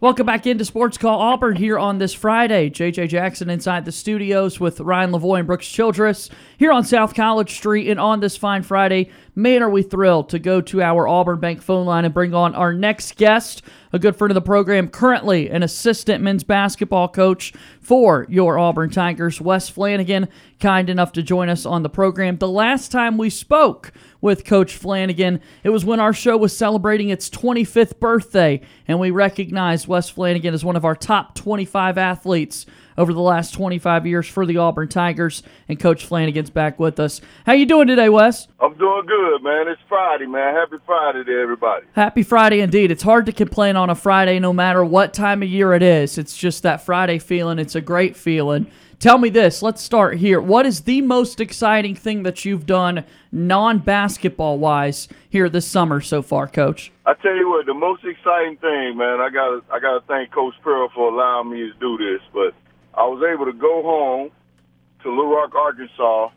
Welcome back into Sports Call Auburn here on this Friday. JJ Jackson inside the studios with Ryan Lavoie and Brooks Childress here on South College Street. And on this fine Friday, man, are we thrilled to go to our Auburn Bank phone line and bring on our next guest, a good friend of the program, currently an assistant men's basketball coach for your Auburn Tigers, Wes Flanigan, kind enough to join us on the program. The last time we spoke, with Coach Flanigan. It was when our show was celebrating its 25th birthday, and we recognized Wes Flanigan as one of our top 25 athletes over the last 25 years for the Auburn Tigers. And Coach Flanigan's back with us. How you doing today, Wes? I'm doing good, man. It's Friday, man. Happy Friday to everybody. Happy Friday indeed. It's hard to complain on a Friday no matter what time of year it is. It's just that Friday feeling. It's a great feeling. Tell me this. Let's start here. What is the most exciting thing that you've done non basketball wise here this summer so far, Coach? I tell you what, the most exciting thing, man. I got I got to thank Coach Pearl for allowing me to do this, but I was able to go home to Little Rock, Arkansas,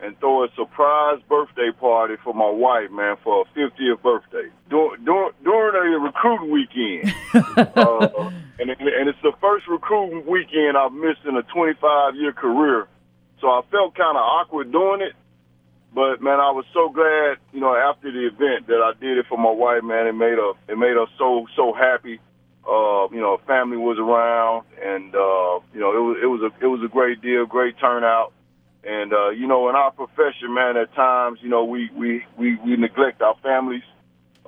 and throw a surprise birthday party for my wife, man, for her 50th birthday during during, during a recruiting weekend. uh, and and it's the first recruiting weekend I've missed in a 25 year career, so I felt kind of awkward doing it. But man, I was so glad, you know, after the event that I did it for my wife. Man, it made her it made her so so happy. Uh, you know, family was around, and uh, you know, it was it was a it was a great deal, great turnout. And uh, you know, in our profession, man, at times, you know, we we we, we neglect our families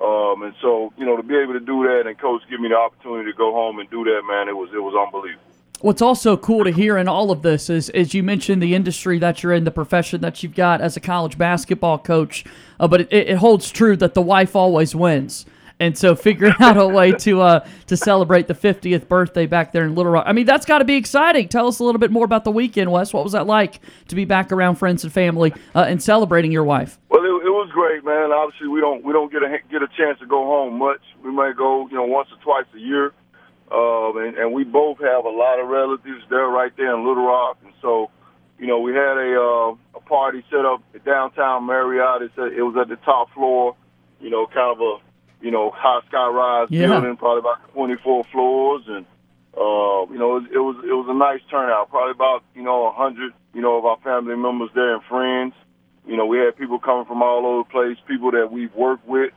um, and so, you know, to be able to do that and coach give me the opportunity to go home and do that, man, it was it was unbelievable. What's also cool to hear in all of this is, as you mentioned, the industry that you're in, the profession that you've got as a college basketball coach. Uh, but it, it holds true that the wife always wins and so figuring out a way to uh, to celebrate the 50th birthday back there in Little Rock. I mean, that's got to be exciting. Tell us a little bit more about the weekend, Wes. What was that like to be back around friends and family uh, and celebrating your wife? Well, it, it, was great, man. Obviously, we don't we don't get a get a chance to go home much. We might go, you know, once or twice a year, uh, and, and we both have a lot of relatives there right there in Little Rock, and so. You know, we had a uh, a party set up at downtown Marriott. It, said it was at the top floor. You know, kind of a you know, high sky rise yeah. building, probably about 24 floors, and uh, you know, it, it was it was a nice turnout. Probably about you know a hundred, you know, of our family members there and friends. You know, we had people coming from all over the place, people that we've worked with.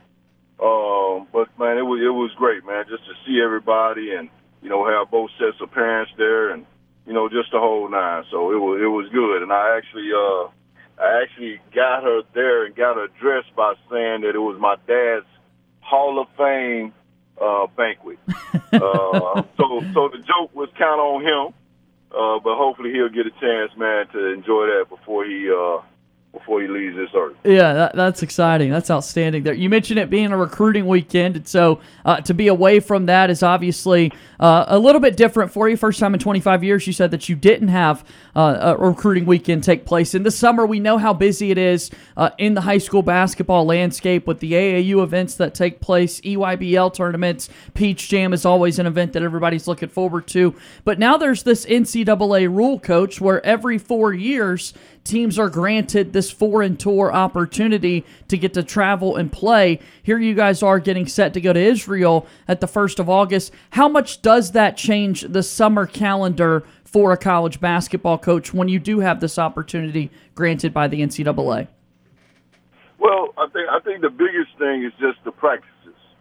Um, but man, it was it was great, man, just to see everybody and you know have both sets of parents there and you know just the whole nine. So it was it was good, and I actually uh I actually got her there and got her dressed by saying that it was my dad's Hall of Fame uh, banquet. uh, so, so the joke was kind of on him, uh, but hopefully he'll get a chance, man, to enjoy that before he uh, before he leaves this earth. Yeah, that, that's exciting. That's outstanding. There, you mentioned it being a recruiting weekend, and so uh, to be away from that is obviously uh, a little bit different for you. First time in 25 years, you said that you didn't have uh, a recruiting weekend take place. In the summer, we know how busy it is uh, in the high school basketball landscape with the AAU events that take place, EYBL tournaments. Peach Jam is always an event that everybody's looking forward to. But now there's this NCAA rule, coach, where every four years teams are granted this foreign tour opportunity to get to travel and play. Here you guys are getting set to go to Israel at the 1st of August. How much does that change the summer calendar for a college basketball coach when you do have this opportunity granted by the NCAA? Well, I think I think the biggest thing is just the practices.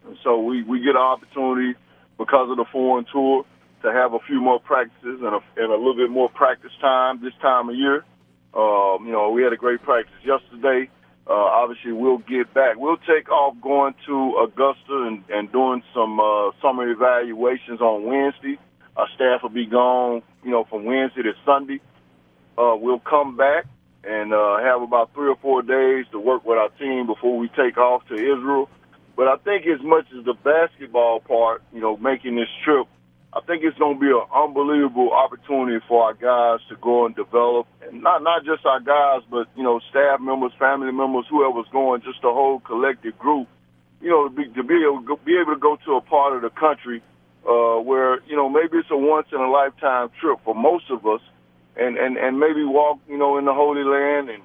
And so we, we get an opportunity because of the foreign tour to have a few more practices and a, and a little bit more practice time this time of year. Um, you know, we had a great practice yesterday. Uh, obviously, we'll get back. We'll take off going to Augusta and, and doing some uh, summer evaluations on Wednesday. Our staff will be gone, you know, from Wednesday to Sunday. Uh, we'll come back and uh, have about three or four days to work with our team before we take off to Israel. But I think as much as the basketball part, you know, making this trip I think it's going to be an unbelievable opportunity for our guys to go and develop, and not not just our guys, but you know, staff members, family members, whoever's going, just the whole collective group. You know, to be, to be able to be able to go to a part of the country uh, where you know maybe it's a once in a lifetime trip for most of us, and and and maybe walk you know in the Holy Land and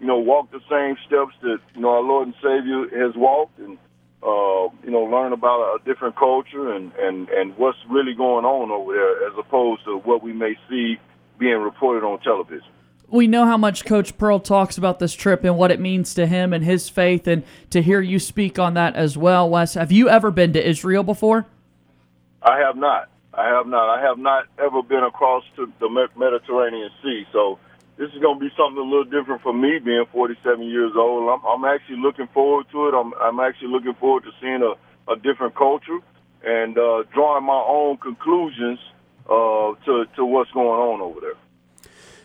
you know walk the same steps that you know our Lord and Savior has walked and uh, you know, learn about a different culture and, and, and what's really going on over there as opposed to what we may see being reported on television. We know how much Coach Pearl talks about this trip and what it means to him and his faith, and to hear you speak on that as well, Wes. Have you ever been to Israel before? I have not. I have not. I have not ever been across to the Mediterranean Sea. So this is going to be something a little different for me, being 47 years old. I'm, I'm actually looking forward to it. I'm, I'm actually looking forward to seeing a, a different culture and uh, drawing my own conclusions uh, to to what's going on over there.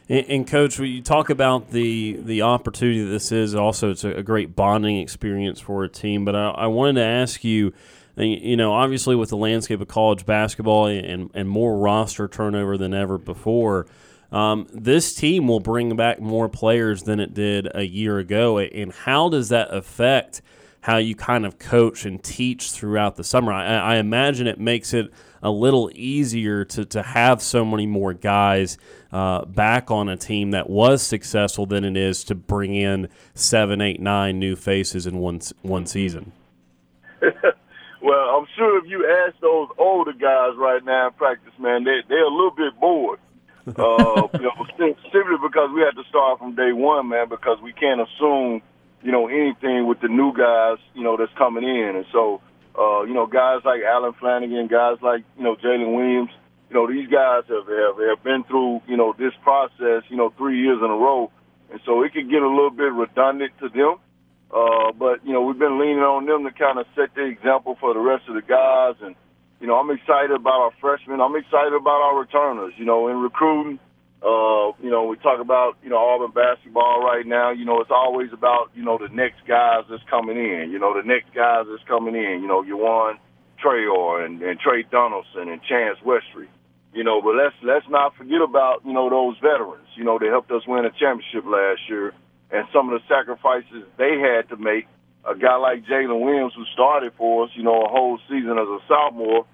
And, and, coach, when you talk about the the opportunity this is, also it's a, a great bonding experience for a team. But I, I, wanted to ask you, you know, obviously with the landscape of college basketball and and more roster turnover than ever before. Um, this team will bring back more players than it did a year ago. And how does that affect how you kind of coach and teach throughout the summer? I, I imagine it makes it a little easier to, to have so many more guys uh, back on a team that was successful than it is to bring in seven, eight, nine new faces in one, one season. well, I'm sure if you ask those older guys right now in practice, man, they, they're a little bit bored uh, you know, simply because we had to start from day one, man, because we can't assume, you know, anything with the new guys, you know, that's coming in. And so, uh, you know, guys like Allen Flanigan, guys like, you know, Jalen Williams, you know, these guys have, have, have been through, you know, this process, you know, three years in a row. And so it could get a little bit redundant to them. Uh, but, you know, we've been leaning on them to kind of set the example for the rest of the guys and, you know, I'm excited about our freshmen. I'm excited about our returners. You know, in recruiting, uh, you know, we talk about, you know, Auburn basketball right now. You know, it's always about, you know, the next guys that's coming in. You know, the next guys that's coming in. You know, Yohan Traore and, and Tre Donaldson and Chance Westry. You know, but let's let's not forget about, you know, those veterans. You know, they helped us win a championship last year and some of the sacrifices they had to make a guy like Jalen Williams who started for us, you know, a whole season as a sophomore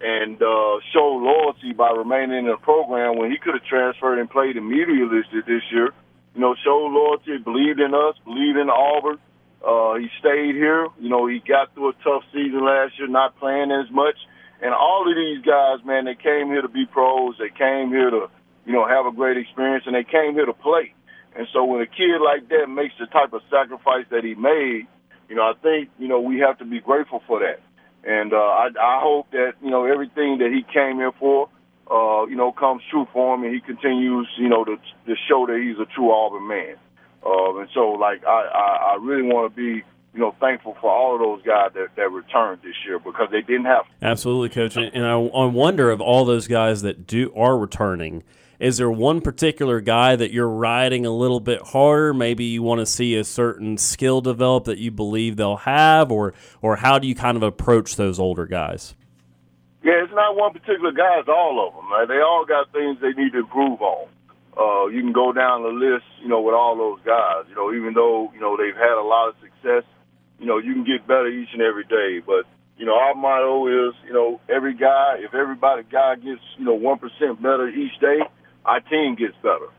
and uh, showed loyalty by remaining in the program when he could have transferred and played immediately this year. You know, showed loyalty, believed in us, believed in Auburn. Uh, he stayed here. You know, he got through a tough season last year, not playing as much. And all of these guys, man, they came here to be pros. They came here to, you know, have a great experience, and they came here to play. And so when a kid like that makes the type of sacrifice that he made, you know, I think, you know, we have to be grateful for that. And uh, I, I hope that, you know, everything that he came here for, uh, you know, comes true for him and he continues, you know, to, to show that he's a true Auburn man. Uh, and so, like, I, I, I really want to be, you know, thankful for all of those guys that, that returned this year because they didn't have. Absolutely, coach. And I, I wonder of all those guys that do are returning – is there one particular guy that you're riding a little bit harder? Maybe you want to see a certain skill develop that you believe they'll have, or or how do you kind of approach those older guys? Yeah, it's not one particular guy; it's all of them. Right? They all got things they need to improve on. Uh, you can go down the list, you know, with all those guys. You know, even though you know they've had a lot of success, you know, you can get better each and every day. But you know, our motto is, you know, every guy, if everybody guy gets, you know, one percent better each day, our team gets better.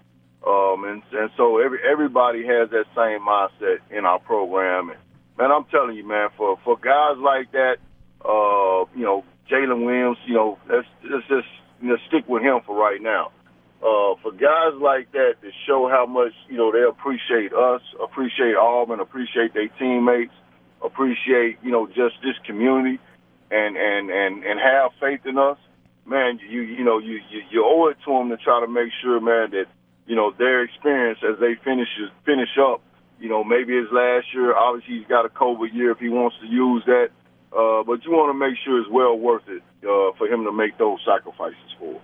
Um, and, and so every, everybody has that same mindset in our program. And man, I'm telling you, man, for, for guys like that, uh, you know, Jalen Williams, you know, let's, let's just you know, stick with him for right now. Uh, for guys like that to show how much, you know, they appreciate us, appreciate Auburn, appreciate their teammates, appreciate, you know, just this community and, and, and, and have faith in us man, you you know you, you you owe it to them to try to make sure, man, that you know their experience as they finish finish up. You know, maybe his last year. Obviously, he's got a COVID year if he wants to use that. Uh, but you want to make sure it's well worth it uh, for him to make those sacrifices for.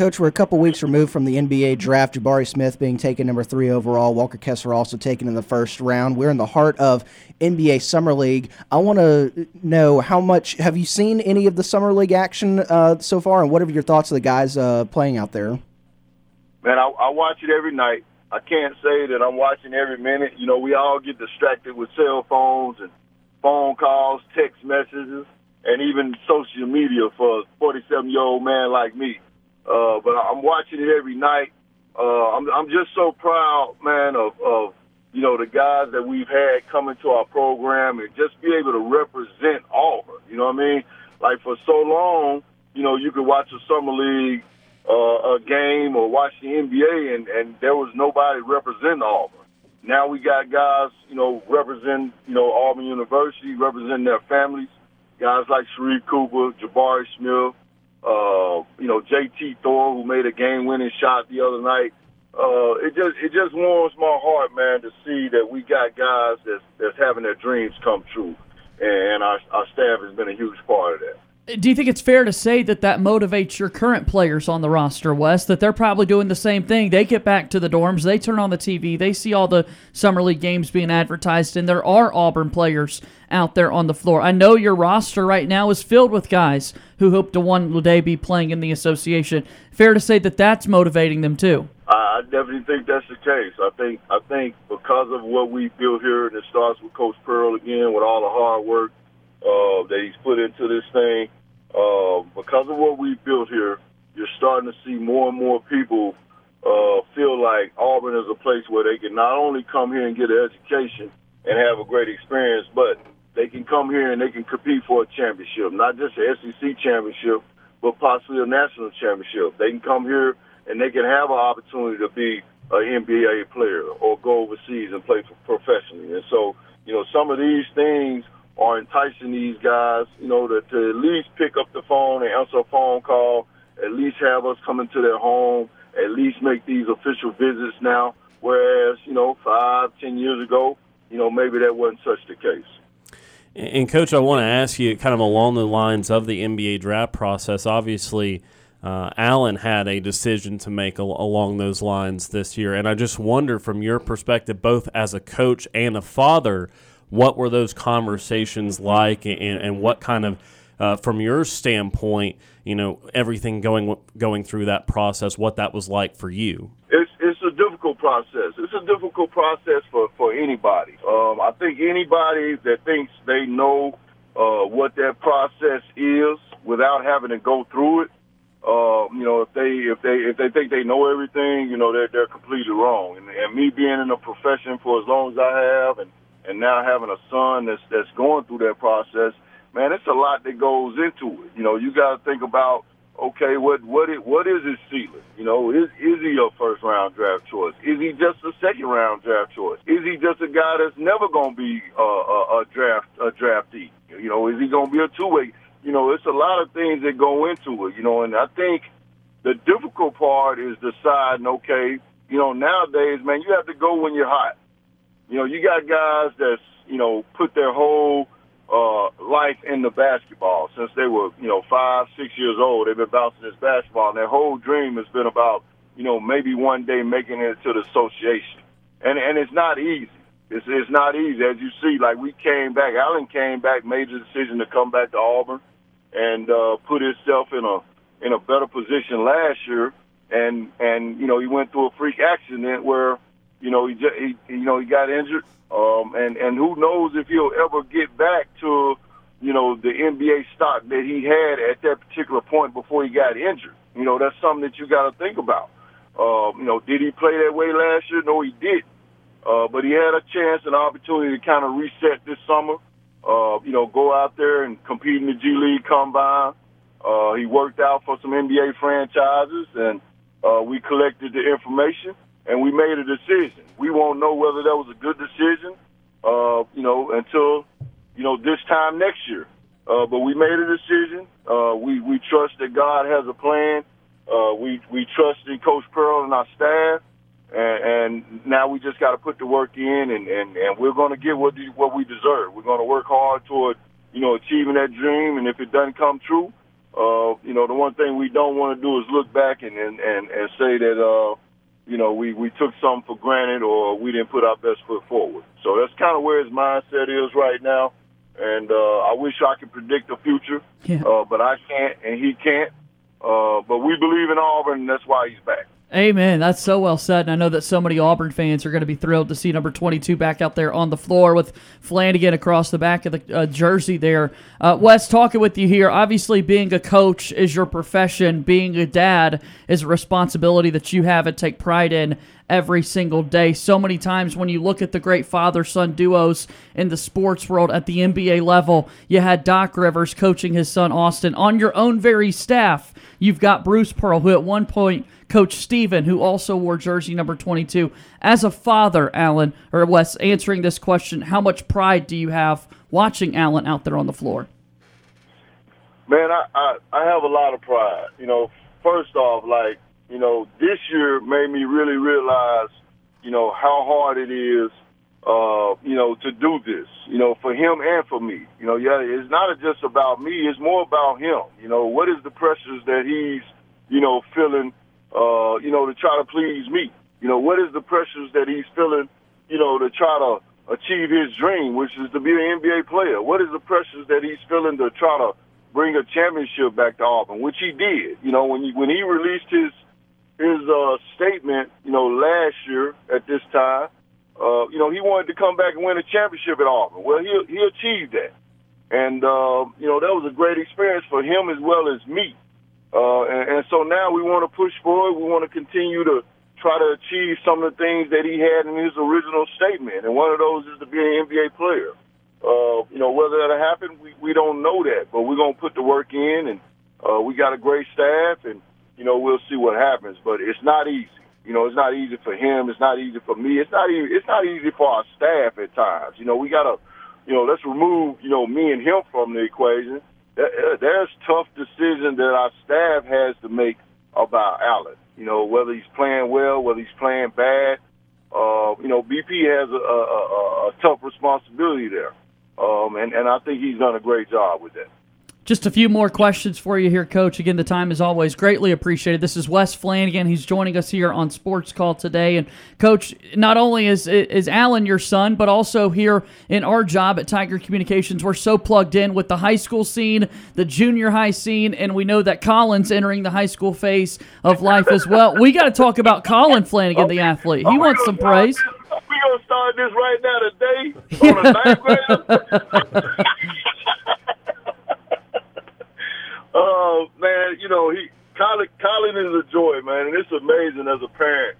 Coach, we're a couple weeks removed from the NBA draft. Jabari Smith being taken number three overall. Walker Kessler also taken in the first round. We're in the heart of NBA Summer League. I want to know how much have you seen any of the Summer League action uh, so far, and what are your thoughts of the guys uh, playing out there? Man, I, I watch it every night. I can't say that I'm watching every minute. You know, we all get distracted with cell phones and phone calls, text messages, and even social media for a 47 year old man like me. Uh, but I'm watching it every night. Uh, I'm, I'm just so proud, man, of, of you know, the guys that we've had come into our program and just be able to represent Auburn. You know what I mean? Like for so long, you know, you could watch a summer league uh, a game or watch the NBA, and and there was nobody representing Auburn. Now we got guys, you know, represent, you know, Auburn University, representing their families. Guys like Sharife Cooper, Jabari Smith, uh, you know, JT Thor, who made a game-winning shot the other night. Uh, it just it just warms my heart, man, to see that we got guys that's that's having their dreams come true, and our our staff has been a huge part of that do you think it's fair to say that that motivates your current players on the roster, Wes? That they're probably doing the same thing. They get back to the dorms, they turn on the TV, they see all the summer league games being advertised, and there are Auburn players out there on the floor. I know your roster right now is filled with guys who hope to one day be playing in the association. Fair to say that that's motivating them too. I definitely think that's the case. I think I think because of what we built here, and it starts with Coach Pearl again, with all the hard work uh, that he's put into this thing uh, because of what we built here, you're starting to see more and more people uh, feel like Auburn is a place where they can not only come here and get an education and have a great experience, but they can come here and they can compete for a championship, not just an SEC championship, but possibly a national championship. They can come here and they can have an opportunity to be an NBA player or go overseas and play professionally. And so, you know, some of these things – are enticing these guys, you know, to, to at least pick up the phone and answer a phone call, at least have us come into their home, at least make these official visits now. Whereas, you know, five, ten years ago, you know, maybe that wasn't such the case. And, Coach, I want to ask you kind of along the lines of the NBA draft process. Obviously, uh, Allen had a decision to make al- along those lines this year. And I just wonder, from your perspective, both as a coach and a father, what were those conversations like, and, and what kind of, uh, from your standpoint, you know, everything going going through that process, what that was like for you? It's it's a difficult process. It's a difficult process for for anybody. Um, I think anybody that thinks they know uh, what that process is without having to go through it, uh, you know, if they if they if they think they know everything, you know, they're they're completely wrong. And, and me being in a profession for as long as I have, and and now having a son that's that's going through that process, man, it's a lot that goes into it. You know, you got to think about okay, what what it, what is his ceiling? You know, is is he a first round draft choice? Is he just a second round draft choice? Is he just a guy that's never going to be a, a, a draft a draftee? You know, is he going to be a two way? You know, it's a lot of things that go into it. You know, and I think the difficult part is deciding, okay, you know, nowadays, man, you have to go when you're hot. You know, you got guys that's, you know, put their whole uh, life into basketball since they were, you know, five, six years old. They've been bouncing this basketball, and their whole dream has been about, you know, maybe one day making it to the association. And and it's not easy. It's it's not easy. As you see, like we came back, Allen came back, made the decision to come back to Auburn, and uh, put himself in a in a better position last year. And and you know he went through a freak accident where you know, he, just, he you know he got injured, um, and and who knows if he'll ever get back to, you know, the NBA stock that he had at that particular point before he got injured. You know, that's something that you got to think about. Uh, you know, did he play that way last year? No, he did. Uh, but he had a chance and opportunity to kind of reset this summer. Uh, you know, go out there and compete in the G League Combine. Uh, he worked out for some NBA franchises, and uh, we collected the information and we made a decision. We won't know whether that was a good decision, uh, you know, until you know this time next year. Uh, but we made a decision. Uh, we we trust that God has a plan. Uh, we we trust in Coach Pearl and our staff, and, and now we just got to put the work in, and, and, and we're going to get what the, what we deserve. We're going to work hard toward you know achieving that dream, and if it doesn't come true, uh, you know the one thing we don't want to do is look back and and and, and say that. Uh, you know, we, we took something for granted or we didn't put our best foot forward. So that's kind of where his mindset is right now. And uh, I wish I could predict the future, yeah. uh, but I can't and he can't. Uh, but we believe in Auburn, and that's why he's back. Amen. That's so well said. And I know that so many Auburn fans are going to be thrilled to see number 22 back out there on the floor with Flanigan across the back of the uh, jersey there. Uh, Wes, talking with you here. Obviously, being a coach is your profession, being a dad is a responsibility that you have and take pride in every single day. So many times when you look at the great father son duos in the sports world at the NBA level, you had Doc Rivers coaching his son Austin on your own very staff. You've got Bruce Pearl, who at one point Coach Steven, who also wore jersey number 22. As a father, Allen, or Wes, answering this question, how much pride do you have watching Allen out there on the floor? Man, I, I, I have a lot of pride. You know, first off, like, you know, this year made me really realize, you know, how hard it is, uh, you know, to do this, you know, for him and for me. You know, yeah, it's not just about me, it's more about him. You know, what is the pressures that he's, you know, feeling uh, you know, to try to please me. You know, what is the pressures that he's feeling, you know, to try to achieve his dream, which is to be an NBA player? What is the pressures that he's feeling to try to bring a championship back to Auburn, which he did. You know, when he, when he released his his uh, statement, you know, last year at this time, uh, you know, he wanted to come back and win a championship at Auburn. Well, he he achieved that, and uh, you know that was a great experience for him as well as me. Uh, and, and so now we want to push forward. We want to continue to try to achieve some of the things that he had in his original statement. And one of those is to be an NBA player. Uh, you know, whether that'll happen, we, we don't know that, but we're going to put the work in and, uh, we got a great staff and, you know, we'll see what happens, but it's not easy. You know, it's not easy for him. It's not easy for me. It's not even, it's not easy for our staff at times. You know, we got to, you know, let's remove, you know, me and him from the equation there's tough decisions that our staff has to make about Allen. You know, whether he's playing well, whether he's playing bad. Uh, you know, BP has a, a, a tough responsibility there, um, and and I think he's done a great job with that. Just a few more questions for you here, Coach. Again, the time is always greatly appreciated. This is Wes Flanigan. He's joining us here on Sports Call today. And Coach, not only is is Allen your son, but also here in our job at Tiger Communications, we're so plugged in with the high school scene, the junior high scene, and we know that Colin's entering the high school phase of life as well. We got to talk about Colin Flanigan, the athlete. He wants some praise. We gonna start this right now today on a ninth grader. Oh uh, man, you know he Colin, Colin is a joy, man, and it's amazing as a parent.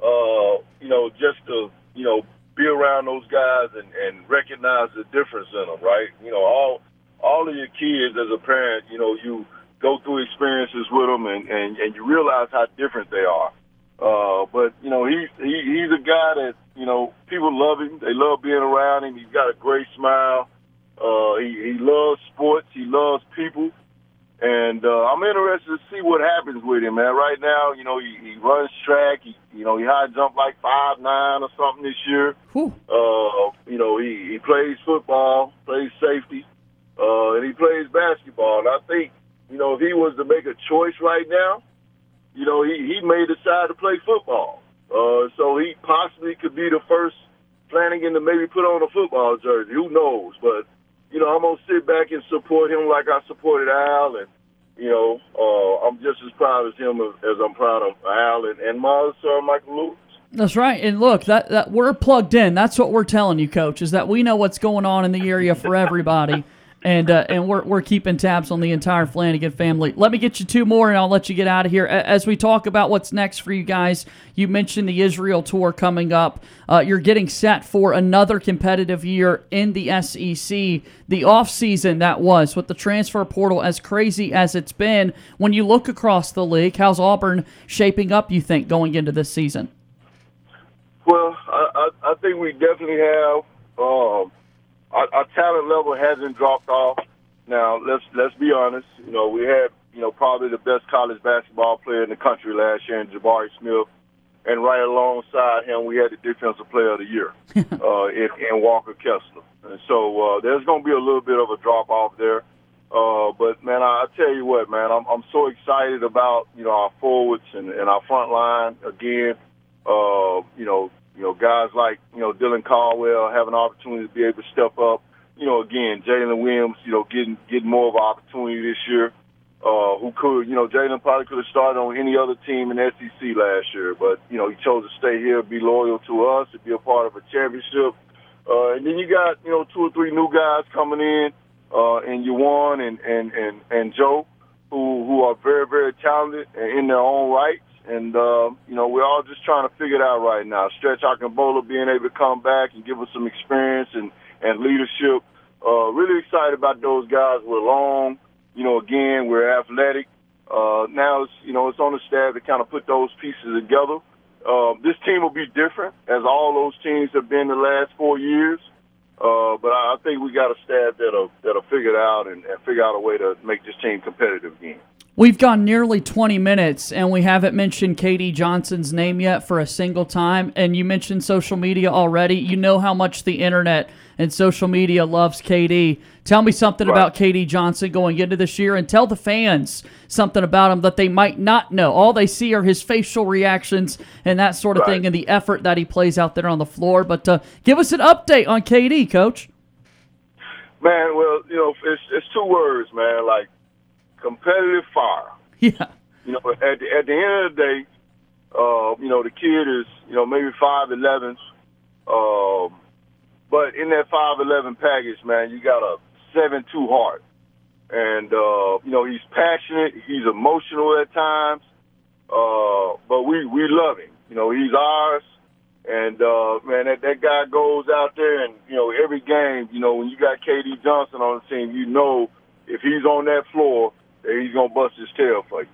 Uh, you know, just to you know be around those guys and, and recognize the difference in them, right? You know, all all of your kids as a parent, you know, you go through experiences with them and and, and you realize how different they are. Uh, but you know, he's he, he's a guy that you know people love him. They love being around him. He's got a great smile. Uh, he, he loves sports. He loves people. And uh, I'm interested to see what happens with him, man. Right now, you know, he, he runs track. He, you know, he high jump like five nine or something this year. Whew. Uh, you know, he, he plays football, plays safety, uh, and he plays basketball. And I think, you know, if he was to make a choice right now, you know, he, he may decide to play football. Uh, so he possibly could be the first Flanigan to maybe put on a football jersey. Who knows? But you know, I'm gonna sit back and support him like I supported Al, and you know, uh, I'm just as proud as him as, as I'm proud of Al and, and my son Michael Lewis. That's right. And look, that, that we're plugged in. That's what we're telling you, coach, is that we know what's going on in the area for everybody and uh, and we're, we're keeping tabs on the entire Flanigan family. Let me get you two more, and I'll let you get out of here. As we talk about what's next for you guys, you mentioned the Israel tour coming up. Uh, you're getting set for another competitive year in the SEC. The offseason that was with the transfer portal, as crazy as it's been, when you look across the league, how's Auburn shaping up? You think going into this season? Well, I, I, I think we definitely have. Um, our, our talent level hasn't dropped off. Now let's let's be honest. You know, we had you know probably the best college basketball player in the country last year in Jabari Smith, and right alongside him we had the defensive player of the year uh, in, in Walker Kessler. And so uh, there's going to be a little bit of a drop off there. Uh, but man, I, I tell you what, man, I'm I'm so excited about you know our forwards and, and our front line again. Uh, you know, you know, guys like, you know, Dylan Cardwell have an opportunity to be able to step up. You know, again, Jalen Williams, you know, getting getting more of an opportunity this year. uh, who could, you know, Jalen probably could have started on any other team in SEC last year, but you know he chose to stay here, be loyal to us, to be a part of a championship. Uh, and then you got you know two or three new guys coming in, uh, and Yohan and and and and Joe, who who are very very talented and in their own rights. And uh, you know we're all just trying to figure it out right now. Stretch Akingbola being able to come back and give us some experience and and leadership. Uh, really excited about those guys. We're long you know, again, we're athletic. Uh, now it's, you know, it's on the staff to kind of put those pieces together. Uh, this team will be different, as all those teams have been the last four years. Uh, but I think we got a staff that'll that'll figure it out and, and figure out a way to make this team competitive again. We've gone nearly 20 minutes and we haven't mentioned KD Johnson's name yet for a single time. And you mentioned social media already. You know how much the internet and social media loves KD. Tell me something right. about KD Johnson going into this year and tell the fans something about him that they might not know. All they see are his facial reactions and that sort of right. thing and the effort that he plays out there on the floor. But uh, give us an update on KD, coach. Man, well, you know, it's, it's two words, man. Like competitive fire. Yeah. You know, at the, at the end of the day, uh, you know, the kid is, you know, maybe five eleven. Um, but in that five eleven package, man, you got a seven two heart, and uh, you know he's passionate, he's emotional at times, uh, but we we love him. You know he's ours, and uh, man, that that guy goes out there, and you know every game, you know when you got KD Johnson on the team, you know if he's on that floor, he's gonna bust his tail for you.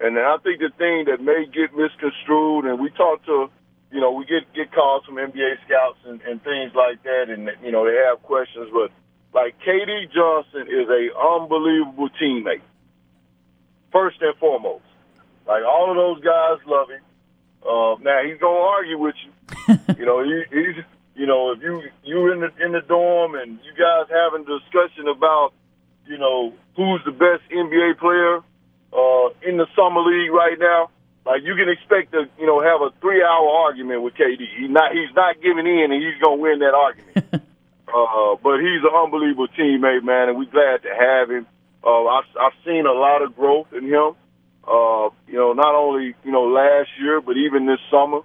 And I think the thing that may get misconstrued, and we talk to you know, we get get calls from NBA scouts and, and things like that, and you know they have questions. But like KD Johnson is a unbelievable teammate, first and foremost. Like all of those guys love him. Uh, now he's gonna argue with you. you know, he, he's you know if you you in the in the dorm and you guys having a discussion about you know who's the best NBA player uh, in the summer league right now like you can expect to, you know, have a three hour argument with KD. He's not he's not giving in and he's gonna win that argument. uh, but he's an unbelievable teammate, man, and we're glad to have him. Uh, I've, I've seen a lot of growth in him. Uh, you know, not only you know last year, but even this summer.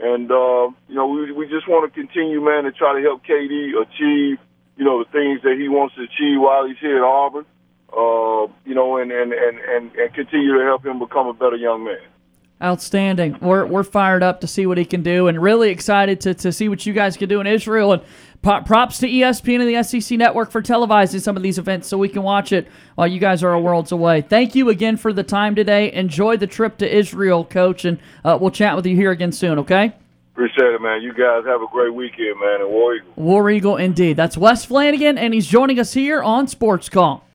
And uh, you know, we we just want to continue, man, to try to help KD achieve you know the things that he wants to achieve while he's here at Auburn. Uh, you know, and and and and, and continue to help him become a better young man. Outstanding. We're, we're fired up to see what he can do and really excited to, to see what you guys can do in Israel. And props to ESPN and the SEC network for televising some of these events so we can watch it while you guys are a worlds away. Thank you again for the time today. Enjoy the trip to Israel, Coach, and uh, we'll chat with you here again soon, okay? Appreciate it, man. You guys have a great weekend, man, and War Eagle. War Eagle, indeed. That's Wes Flanigan, and he's joining us here on Sports Call.